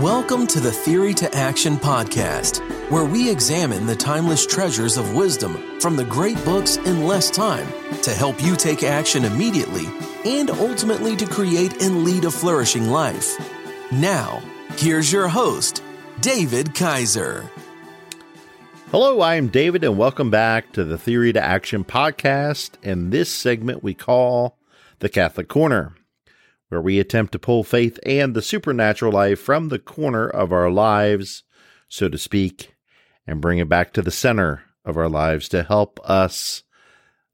Welcome to the Theory to Action podcast, where we examine the timeless treasures of wisdom from the great books in less time to help you take action immediately and ultimately to create and lead a flourishing life. Now, here's your host, David Kaiser. Hello, I am David, and welcome back to the Theory to Action podcast. In this segment we call the Catholic Corner where we attempt to pull faith and the supernatural life from the corner of our lives, so to speak, and bring it back to the center of our lives to help us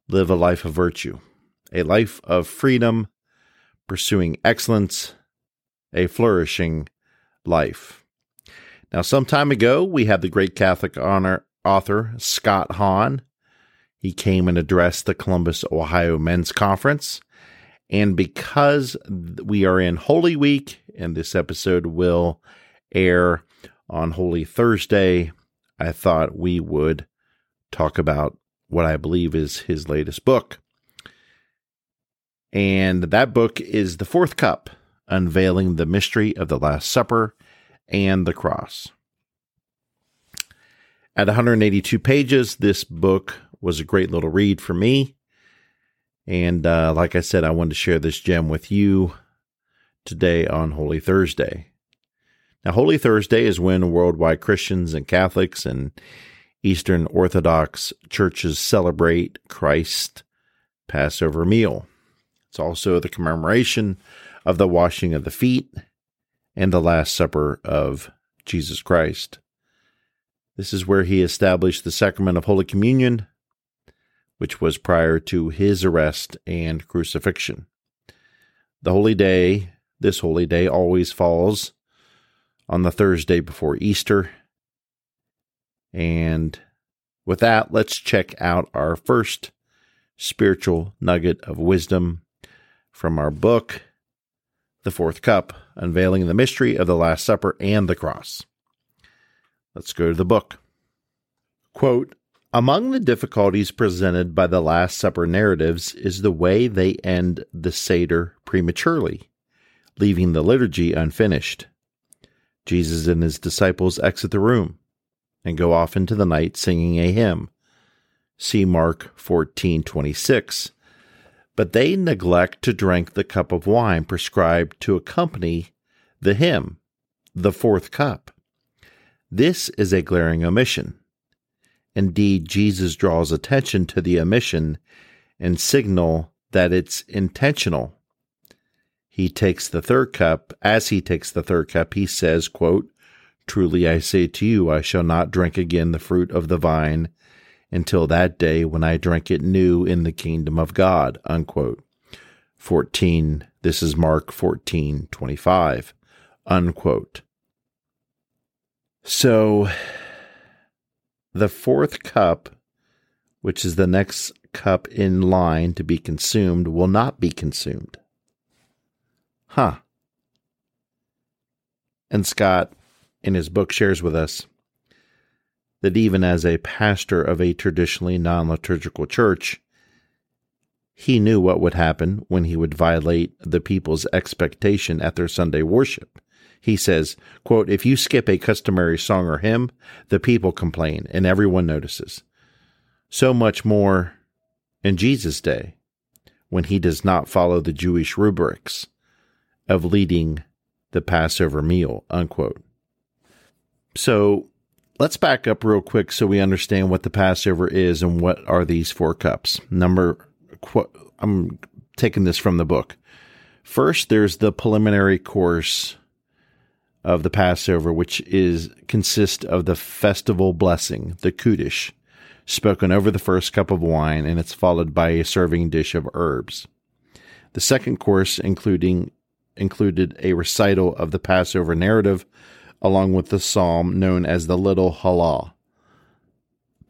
live a life of virtue, a life of freedom, pursuing excellence, a flourishing life. Now, some time ago, we had the great Catholic honor author Scott Hahn. He came and addressed the Columbus, Ohio Men's Conference. And because we are in Holy Week and this episode will air on Holy Thursday, I thought we would talk about what I believe is his latest book. And that book is The Fourth Cup Unveiling the Mystery of the Last Supper and the Cross. At 182 pages, this book was a great little read for me. And uh, like I said, I wanted to share this gem with you today on Holy Thursday. Now, Holy Thursday is when worldwide Christians and Catholics and Eastern Orthodox churches celebrate Christ's Passover meal. It's also the commemoration of the washing of the feet and the Last Supper of Jesus Christ. This is where he established the sacrament of Holy Communion which was prior to his arrest and crucifixion. The holy day, this holy day, always falls on the Thursday before Easter. And with that, let's check out our first spiritual nugget of wisdom from our book, The Fourth Cup Unveiling the Mystery of the Last Supper and the Cross. Let's go to the book. Quote, among the difficulties presented by the Last Supper narratives is the way they end the Seder prematurely, leaving the liturgy unfinished. Jesus and his disciples exit the room and go off into the night singing a hymn. See Mark 14:26. But they neglect to drink the cup of wine prescribed to accompany the hymn, the fourth cup. This is a glaring omission. Indeed, Jesus draws attention to the omission and signal that it's intentional. He takes the third cup. As he takes the third cup, he says, quote, Truly I say to you, I shall not drink again the fruit of the vine until that day when I drink it new in the kingdom of God. Unquote. 14. This is Mark 14, 25. Unquote. So the fourth cup, which is the next cup in line to be consumed, will not be consumed. Huh. And Scott, in his book, shares with us that even as a pastor of a traditionally non liturgical church, he knew what would happen when he would violate the people's expectation at their Sunday worship. He says, quote, If you skip a customary song or hymn, the people complain and everyone notices. So much more in Jesus' day when he does not follow the Jewish rubrics of leading the Passover meal, unquote. So let's back up real quick so we understand what the Passover is and what are these four cups. Number, I'm taking this from the book. First, there's the preliminary course of the Passover, which is consists of the festival blessing, the Kiddush, spoken over the first cup of wine, and it's followed by a serving dish of herbs. The second course, including included a recital of the Passover narrative, along with the psalm known as the Little Hallel.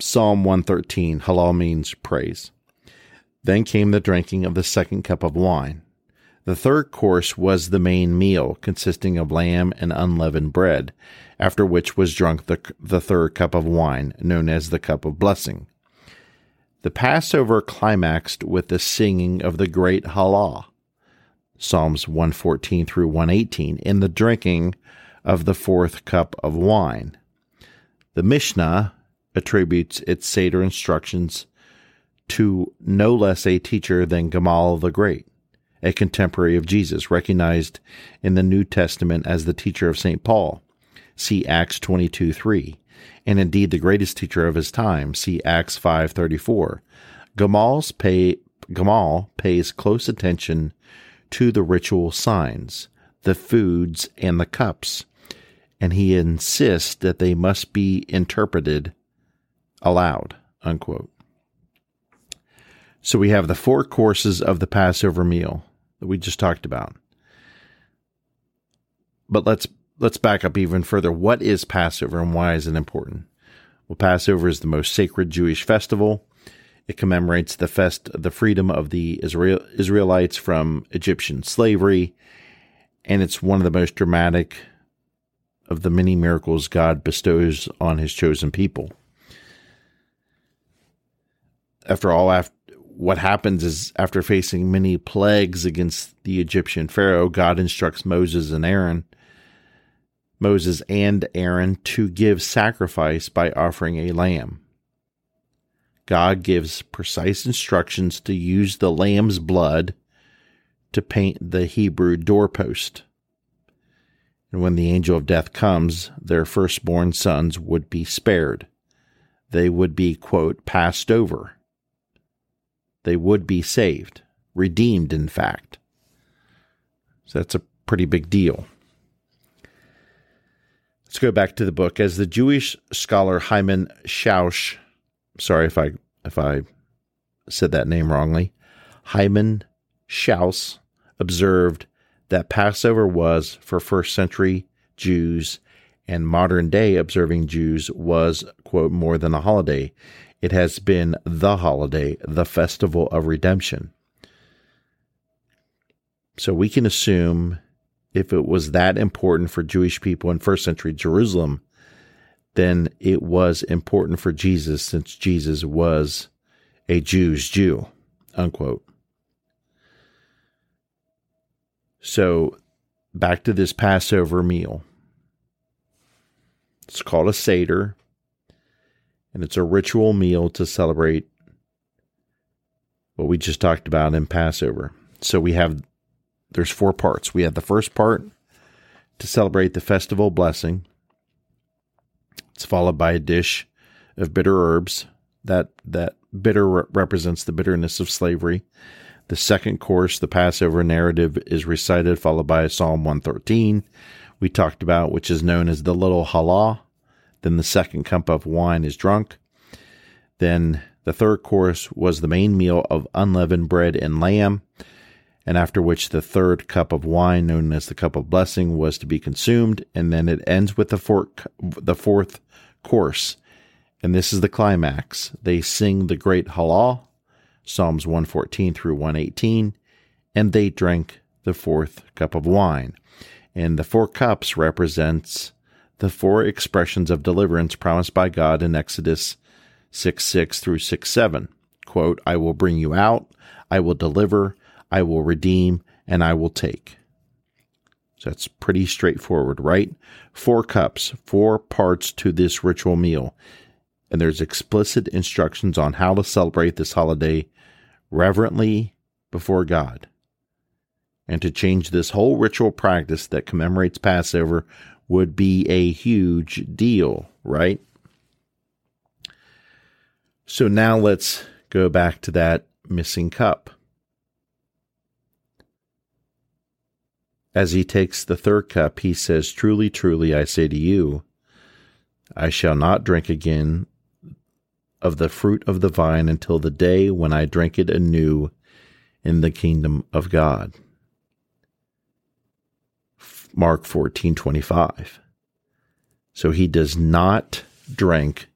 Psalm 113, Hallel means praise. Then came the drinking of the second cup of wine. The third course was the main meal, consisting of lamb and unleavened bread, after which was drunk the, the third cup of wine, known as the cup of blessing. The Passover climaxed with the singing of the great Hallel, Psalms 114 through 118, and the drinking of the fourth cup of wine. The Mishnah attributes its Seder instructions to no less a teacher than Gamal the Great, a contemporary of Jesus, recognized in the New Testament as the teacher of St. Paul. See Acts 22 3. And indeed the greatest teacher of his time. See Acts 5:34. Gamal's pay, Gamal pays close attention to the ritual signs, the foods, and the cups, and he insists that they must be interpreted aloud. Unquote. So we have the four courses of the Passover meal that we just talked about. But let's let's back up even further. What is Passover and why is it important? Well, Passover is the most sacred Jewish festival. It commemorates the fest, the freedom of the Israel, Israelites from Egyptian slavery, and it's one of the most dramatic of the many miracles God bestows on His chosen people. After all, after, what happens is after facing many plagues against the Egyptian Pharaoh, God instructs Moses and Aaron Moses and Aaron to give sacrifice by offering a lamb. God gives precise instructions to use the lamb's blood to paint the Hebrew doorpost. And when the angel of death comes, their firstborn sons would be spared. They would be, quote, passed over. They would be saved, redeemed, in fact. So that's a pretty big deal. Let's go back to the book. As the Jewish scholar Hyman Schauss, sorry if I if I said that name wrongly, Hyman Schauss observed that Passover was for first century Jews and modern day observing Jews was, quote, more than a holiday. It has been the holiday, the festival of redemption. So we can assume if it was that important for Jewish people in first century Jerusalem, then it was important for Jesus since Jesus was a Jew's Jew. Unquote. So back to this Passover meal. It's called a Seder, and it's a ritual meal to celebrate what we just talked about in Passover. So we have there's four parts. We have the first part to celebrate the festival blessing. It's followed by a dish of bitter herbs. That that bitter re- represents the bitterness of slavery. The second course, the Passover narrative, is recited, followed by Psalm 113, we talked about, which is known as the little Hallel. Then the second cup of wine is drunk. Then the third course was the main meal of unleavened bread and lamb and after which the third cup of wine, known as the cup of blessing, was to be consumed, and then it ends with the, fourth, the fourth course, and this is the climax. They sing the great Hallel, Psalms 114 through 118, and they drink the fourth cup of wine. And the four cups represents the four expressions of deliverance promised by God in Exodus 6 6 through 6 7. Quote, I will bring you out, I will deliver, I will redeem, and I will take. So that's pretty straightforward, right? Four cups, four parts to this ritual meal. And there's explicit instructions on how to celebrate this holiday reverently before God. And to change this whole ritual practice that commemorates Passover would be a huge deal, right? So now let's go back to that missing cup. As he takes the third cup, he says, Truly, truly, I say to you, I shall not drink again of the fruit of the vine until the day when I drink it anew in the kingdom of God. Mark 14:25. So he does not drink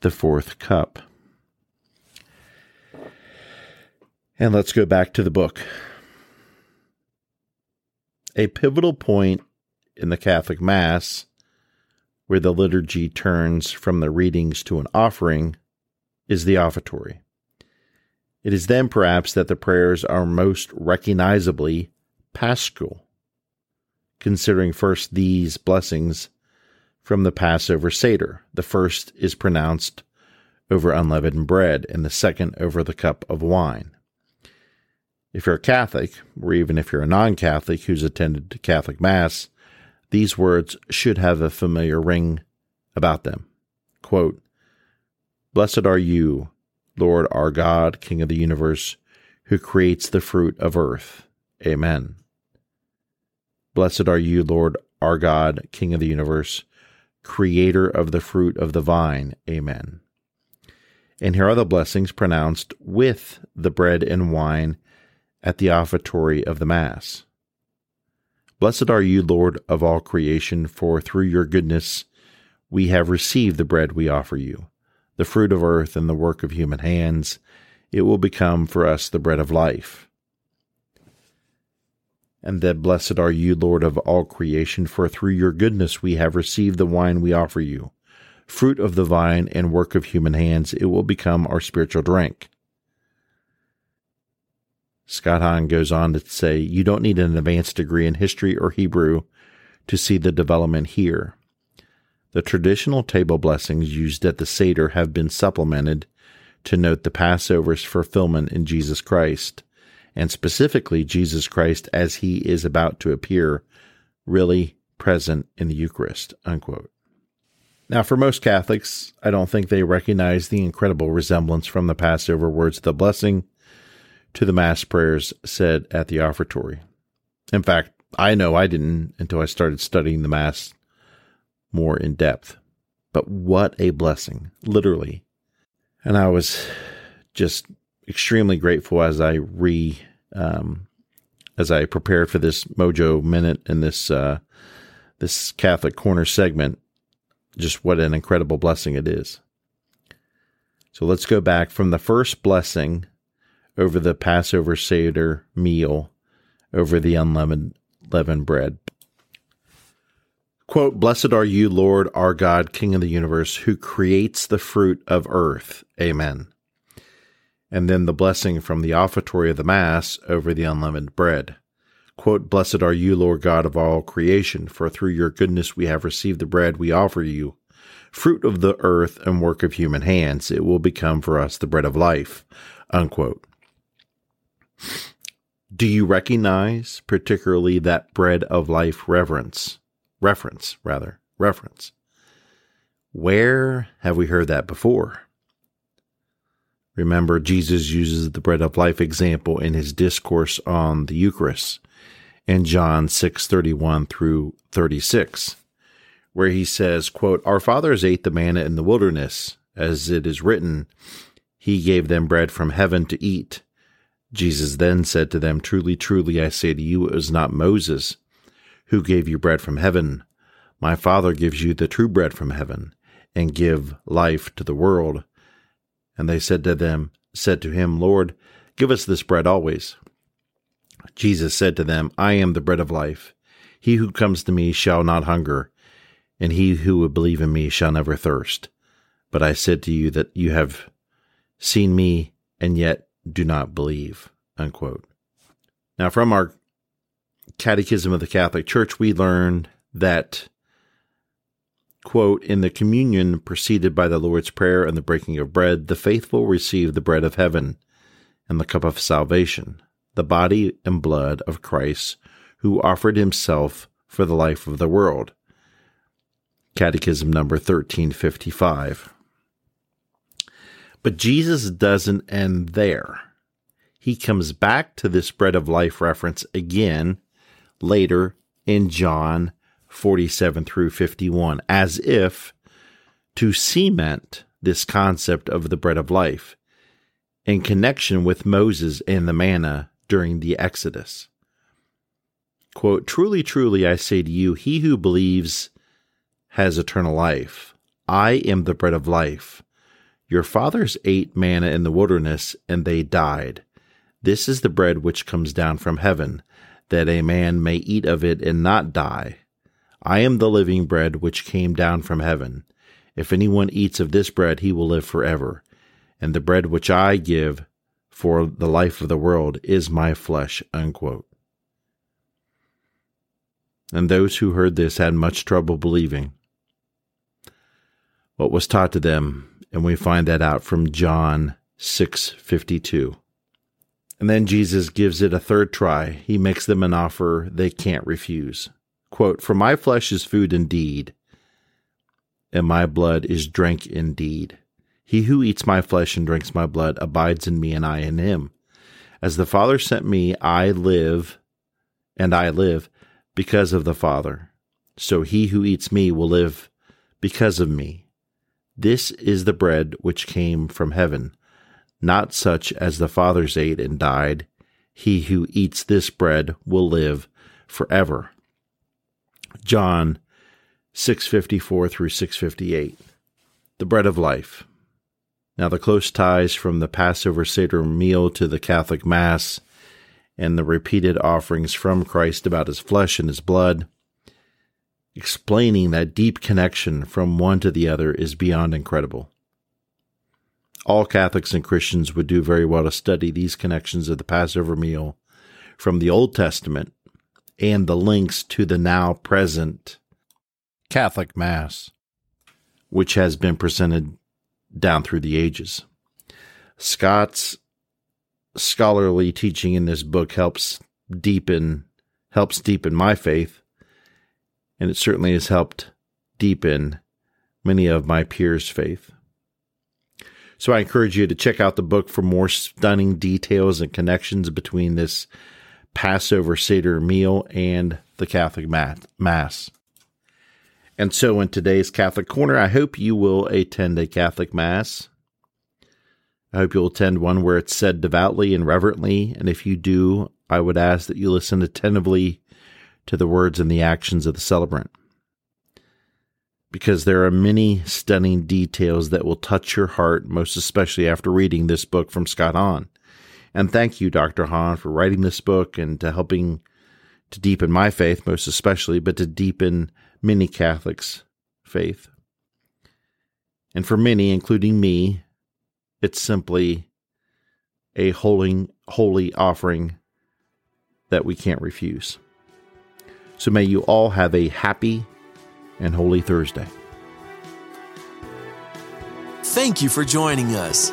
the fourth cup. And let's go back to the book. A pivotal point in the Catholic Mass, where the liturgy turns from the readings to an offering, is the offertory. It is then perhaps that the prayers are most recognizably paschal, considering first these blessings from the Passover Seder. The first is pronounced over unleavened bread, and the second over the cup of wine. If you're a Catholic, or even if you're a non Catholic who's attended Catholic Mass, these words should have a familiar ring about them. Quote, Blessed are you, Lord our God, King of the universe, who creates the fruit of earth. Amen. Blessed are you, Lord our God, King of the universe, creator of the fruit of the vine. Amen. And here are the blessings pronounced with the bread and wine at the offertory of the Mass. Blessed are you, Lord of all creation, for through your goodness we have received the bread we offer you, the fruit of earth and the work of human hands. It will become for us the bread of life. And that blessed are you, Lord of all creation, for through your goodness we have received the wine we offer you, fruit of the vine and work of human hands. It will become our spiritual drink. Scott Hahn goes on to say, You don't need an advanced degree in history or Hebrew to see the development here. The traditional table blessings used at the Seder have been supplemented to note the Passover's fulfillment in Jesus Christ, and specifically Jesus Christ as he is about to appear, really present in the Eucharist. Unquote. Now, for most Catholics, I don't think they recognize the incredible resemblance from the Passover words of the blessing to the Mass prayers said at the offertory. In fact, I know I didn't until I started studying the Mass more in depth. But what a blessing, literally. And I was just extremely grateful as I re um, as I prepared for this Mojo Minute and this uh, this Catholic Corner segment. Just what an incredible blessing it is. So let's go back from the first blessing over the Passover Seder meal over the unleavened leavened bread. Quote, Blessed are you, Lord, our God, King of the universe, who creates the fruit of earth. Amen. And then the blessing from the offertory of the Mass over the unleavened bread. Quote, Blessed are you, Lord God of all creation, for through your goodness we have received the bread we offer you, fruit of the earth and work of human hands. It will become for us the bread of life. Unquote. Do you recognize particularly that bread of life reverence? Reference, rather, reference. Where have we heard that before? Remember, Jesus uses the bread of life example in his discourse on the Eucharist in John 6:31 through 36, where he says, quote, "Our fathers ate the manna in the wilderness, as it is written, he gave them bread from heaven to eat." Jesus then said to them, Truly, truly, I say to you, it was not Moses who gave you bread from heaven. My Father gives you the true bread from heaven, and give life to the world. And they said to them, said to him, Lord, give us this bread always. Jesus said to them, I am the bread of life. He who comes to me shall not hunger, and he who would believe in me shall never thirst. But I said to you that you have seen me, and yet do not believe. Unquote. Now, from our Catechism of the Catholic Church, we learned that, quote, in the communion preceded by the Lord's Prayer and the breaking of bread, the faithful receive the bread of heaven and the cup of salvation, the body and blood of Christ, who offered himself for the life of the world. Catechism number 1355. But Jesus doesn't end there. He comes back to this bread of life reference again later in John 47 through 51, as if to cement this concept of the bread of life in connection with Moses and the manna during the Exodus. Quote, Truly, truly, I say to you, he who believes has eternal life. I am the bread of life. Your fathers ate manna in the wilderness, and they died. This is the bread which comes down from heaven, that a man may eat of it and not die. I am the living bread which came down from heaven. If anyone eats of this bread, he will live forever. And the bread which I give for the life of the world is my flesh. Unquote. and those who heard this had much trouble believing what was taught to them, and we find that out from John 6:52. And then Jesus gives it a third try. He makes them an offer they can't refuse. Quote, For my flesh is food indeed, and my blood is drink indeed. He who eats my flesh and drinks my blood abides in me, and I in him. As the Father sent me, I live, and I live because of the Father. So he who eats me will live because of me. This is the bread which came from heaven not such as the fathers ate and died. He who eats this bread will live forever. John 654 through 658. The bread of life. Now, the close ties from the Passover Seder meal to the Catholic Mass and the repeated offerings from Christ about his flesh and his blood, explaining that deep connection from one to the other is beyond incredible all Catholics and Christians would do very well to study these connections of the Passover meal from the Old Testament and the links to the now present Catholic Mass, which has been presented down through the ages. Scott's scholarly teaching in this book helps deepen helps deepen my faith, and it certainly has helped deepen many of my peers' faith. So I encourage you to check out the book for more stunning details and connections between this Passover Seder meal and the Catholic Mass. And so, in today's Catholic Corner, I hope you will attend a Catholic Mass. I hope you'll attend one where it's said devoutly and reverently. And if you do, I would ask that you listen attentively to the words and the actions of the celebrant because there are many stunning details that will touch your heart, most especially after reading this book from Scott Hahn. And thank you, Dr. Hahn, for writing this book and to helping to deepen my faith, most especially, but to deepen many Catholics' faith. And for many, including me, it's simply a holy, holy offering that we can't refuse. So may you all have a happy and Holy Thursday. Thank you for joining us.